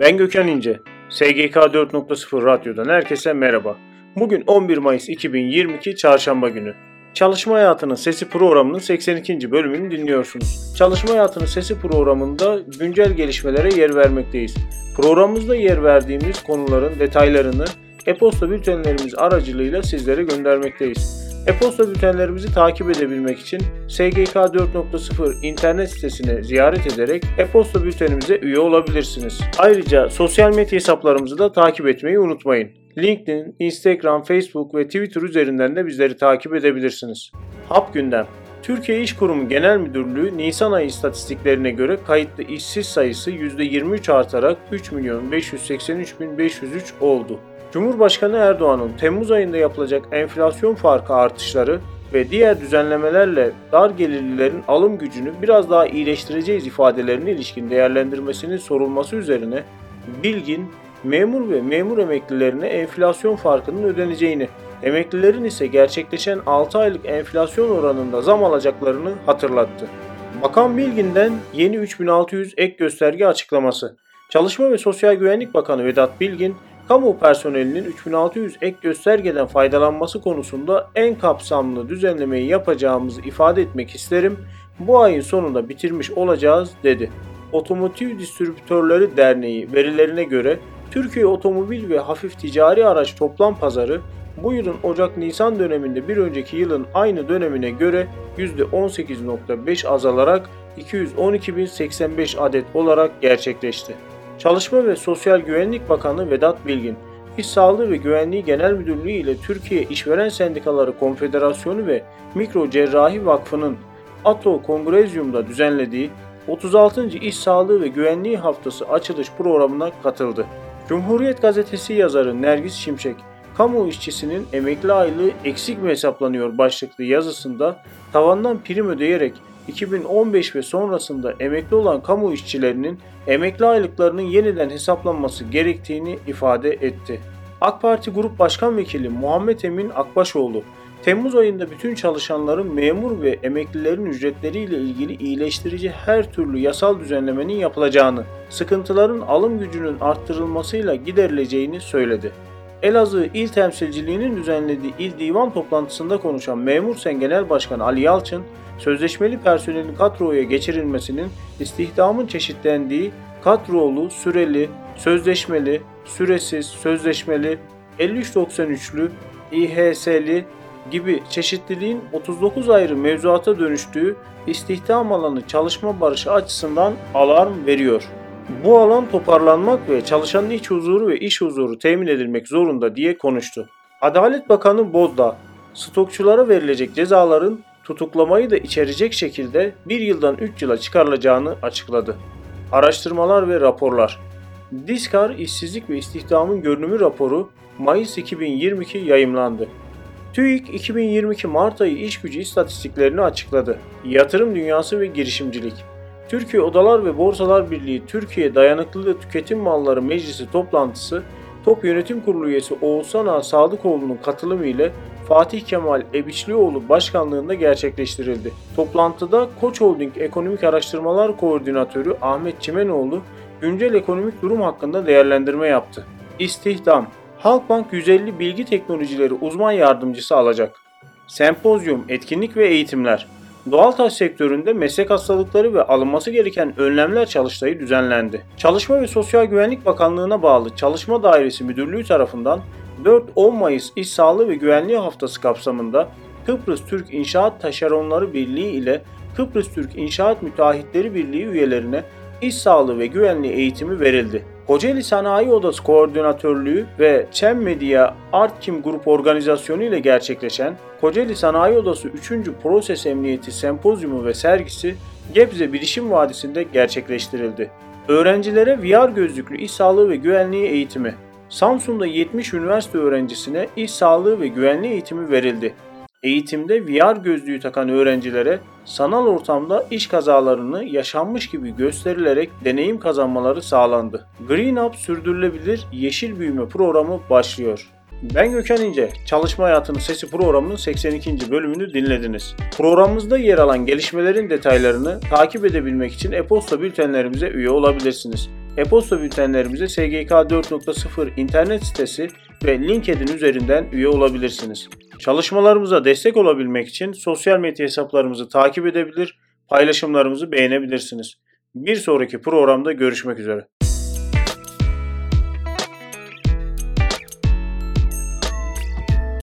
Ben Gökhan İnce. SGK 4.0 Radyo'dan herkese merhaba. Bugün 11 Mayıs 2022 Çarşamba günü. Çalışma Hayatının Sesi programının 82. bölümünü dinliyorsunuz. Çalışma Hayatının Sesi programında güncel gelişmelere yer vermekteyiz. Programımızda yer verdiğimiz konuların detaylarını e-posta bültenlerimiz aracılığıyla sizlere göndermekteyiz. E-posta bültenlerimizi takip edebilmek için SGK 4.0 internet sitesine ziyaret ederek e-posta bültenimize üye olabilirsiniz. Ayrıca sosyal medya hesaplarımızı da takip etmeyi unutmayın. LinkedIn, Instagram, Facebook ve Twitter üzerinden de bizleri takip edebilirsiniz. Hap Gündem Türkiye İş Kurumu Genel Müdürlüğü Nisan ayı istatistiklerine göre kayıtlı işsiz sayısı %23 artarak 3.583.503 oldu. Cumhurbaşkanı Erdoğan'ın Temmuz ayında yapılacak enflasyon farkı artışları ve diğer düzenlemelerle dar gelirlilerin alım gücünü biraz daha iyileştireceğiz ifadelerine ilişkin değerlendirmesinin sorulması üzerine Bilgin, memur ve memur emeklilerine enflasyon farkının ödeneceğini, emeklilerin ise gerçekleşen 6 aylık enflasyon oranında zam alacaklarını hatırlattı. Bakan Bilgin'den yeni 3600 ek gösterge açıklaması. Çalışma ve Sosyal Güvenlik Bakanı Vedat Bilgin, kamu personelinin 3600 ek göstergeden faydalanması konusunda en kapsamlı düzenlemeyi yapacağımızı ifade etmek isterim. Bu ayın sonunda bitirmiş olacağız dedi. Otomotiv Distribütörleri Derneği verilerine göre Türkiye otomobil ve hafif ticari araç toplam pazarı bu yılın Ocak-Nisan döneminde bir önceki yılın aynı dönemine göre %18.5 azalarak 212.085 adet olarak gerçekleşti. Çalışma ve Sosyal Güvenlik Bakanı Vedat Bilgin, İş Sağlığı ve Güvenliği Genel Müdürlüğü ile Türkiye İşveren Sendikaları Konfederasyonu ve Mikro Cerrahi Vakfı'nın ATO Kongrezyum'da düzenlediği 36. İş Sağlığı ve Güvenliği Haftası açılış programına katıldı. Cumhuriyet Gazetesi yazarı Nergis Şimşek, kamu işçisinin emekli aylığı eksik mi hesaplanıyor başlıklı yazısında tavandan prim ödeyerek 2015 ve sonrasında emekli olan kamu işçilerinin emekli aylıklarının yeniden hesaplanması gerektiğini ifade etti. AK Parti Grup Başkan Vekili Muhammed Emin Akbaşoğlu, Temmuz ayında bütün çalışanların memur ve emeklilerin ücretleriyle ilgili iyileştirici her türlü yasal düzenlemenin yapılacağını, sıkıntıların alım gücünün arttırılmasıyla giderileceğini söyledi. Elazığ İl Temsilciliği'nin düzenlediği il divan toplantısında konuşan Memur Sen Genel Başkanı Ali Yalçın, sözleşmeli personelin kadroya geçirilmesinin istihdamın çeşitlendiği kadrolu, süreli, sözleşmeli, süresiz, sözleşmeli, 5393'lü, İHS'li gibi çeşitliliğin 39 ayrı mevzuata dönüştüğü istihdam alanı çalışma barışı açısından alarm veriyor. Bu alan toparlanmak ve çalışanın iç huzuru ve iş huzuru temin edilmek zorunda diye konuştu. Adalet Bakanı Bozdağ, stokçulara verilecek cezaların tutuklamayı da içerecek şekilde bir yıldan 3 yıla çıkarılacağını açıkladı. Araştırmalar ve raporlar Diskar İşsizlik ve İstihdamın Görünümü raporu Mayıs 2022 yayımlandı. TÜİK 2022 Mart ayı iş gücü istatistiklerini açıkladı. Yatırım dünyası ve girişimcilik Türkiye Odalar ve Borsalar Birliği Türkiye Dayanıklı Tüketim Malları Meclisi toplantısı Top Yönetim Kurulu üyesi Oğuzhan Ağa Sadıkoğlu'nun katılımı ile Fatih Kemal Ebiçlioğlu başkanlığında gerçekleştirildi. Toplantıda Koç Holding Ekonomik Araştırmalar Koordinatörü Ahmet Çimenoğlu güncel ekonomik durum hakkında değerlendirme yaptı. İstihdam Halkbank 150 bilgi teknolojileri uzman yardımcısı alacak. Sempozyum, etkinlik ve eğitimler Doğal taş sektöründe meslek hastalıkları ve alınması gereken önlemler çalıştayı düzenlendi. Çalışma ve Sosyal Güvenlik Bakanlığı'na bağlı Çalışma Dairesi Müdürlüğü tarafından 4-10 Mayıs İş Sağlığı ve Güvenliği Haftası kapsamında Kıbrıs Türk İnşaat Taşeronları Birliği ile Kıbrıs Türk İnşaat Müteahhitleri Birliği üyelerine iş sağlığı ve güvenliği eğitimi verildi. Kocaeli Sanayi Odası Koordinatörlüğü ve Çem Medya Artkim Grup Organizasyonu ile gerçekleşen Kocaeli Sanayi Odası 3. Proses Emniyeti Sempozyumu ve sergisi Gebze Bilişim Vadisi'nde gerçekleştirildi. Öğrencilere VR gözlüklü iş sağlığı ve güvenliği eğitimi Samsun'da 70 üniversite öğrencisine iş sağlığı ve güvenliği eğitimi verildi. Eğitimde VR gözlüğü takan öğrencilere sanal ortamda iş kazalarını yaşanmış gibi gösterilerek deneyim kazanmaları sağlandı. Green Up Sürdürülebilir Yeşil Büyüme Programı başlıyor. Ben Gökhan İnce, Çalışma Hayatının Sesi programının 82. bölümünü dinlediniz. Programımızda yer alan gelişmelerin detaylarını takip edebilmek için e-posta bültenlerimize üye olabilirsiniz. E-posta bültenlerimize SGK 4.0 internet sitesi ve LinkedIn üzerinden üye olabilirsiniz. Çalışmalarımıza destek olabilmek için sosyal medya hesaplarımızı takip edebilir, paylaşımlarımızı beğenebilirsiniz. Bir sonraki programda görüşmek üzere.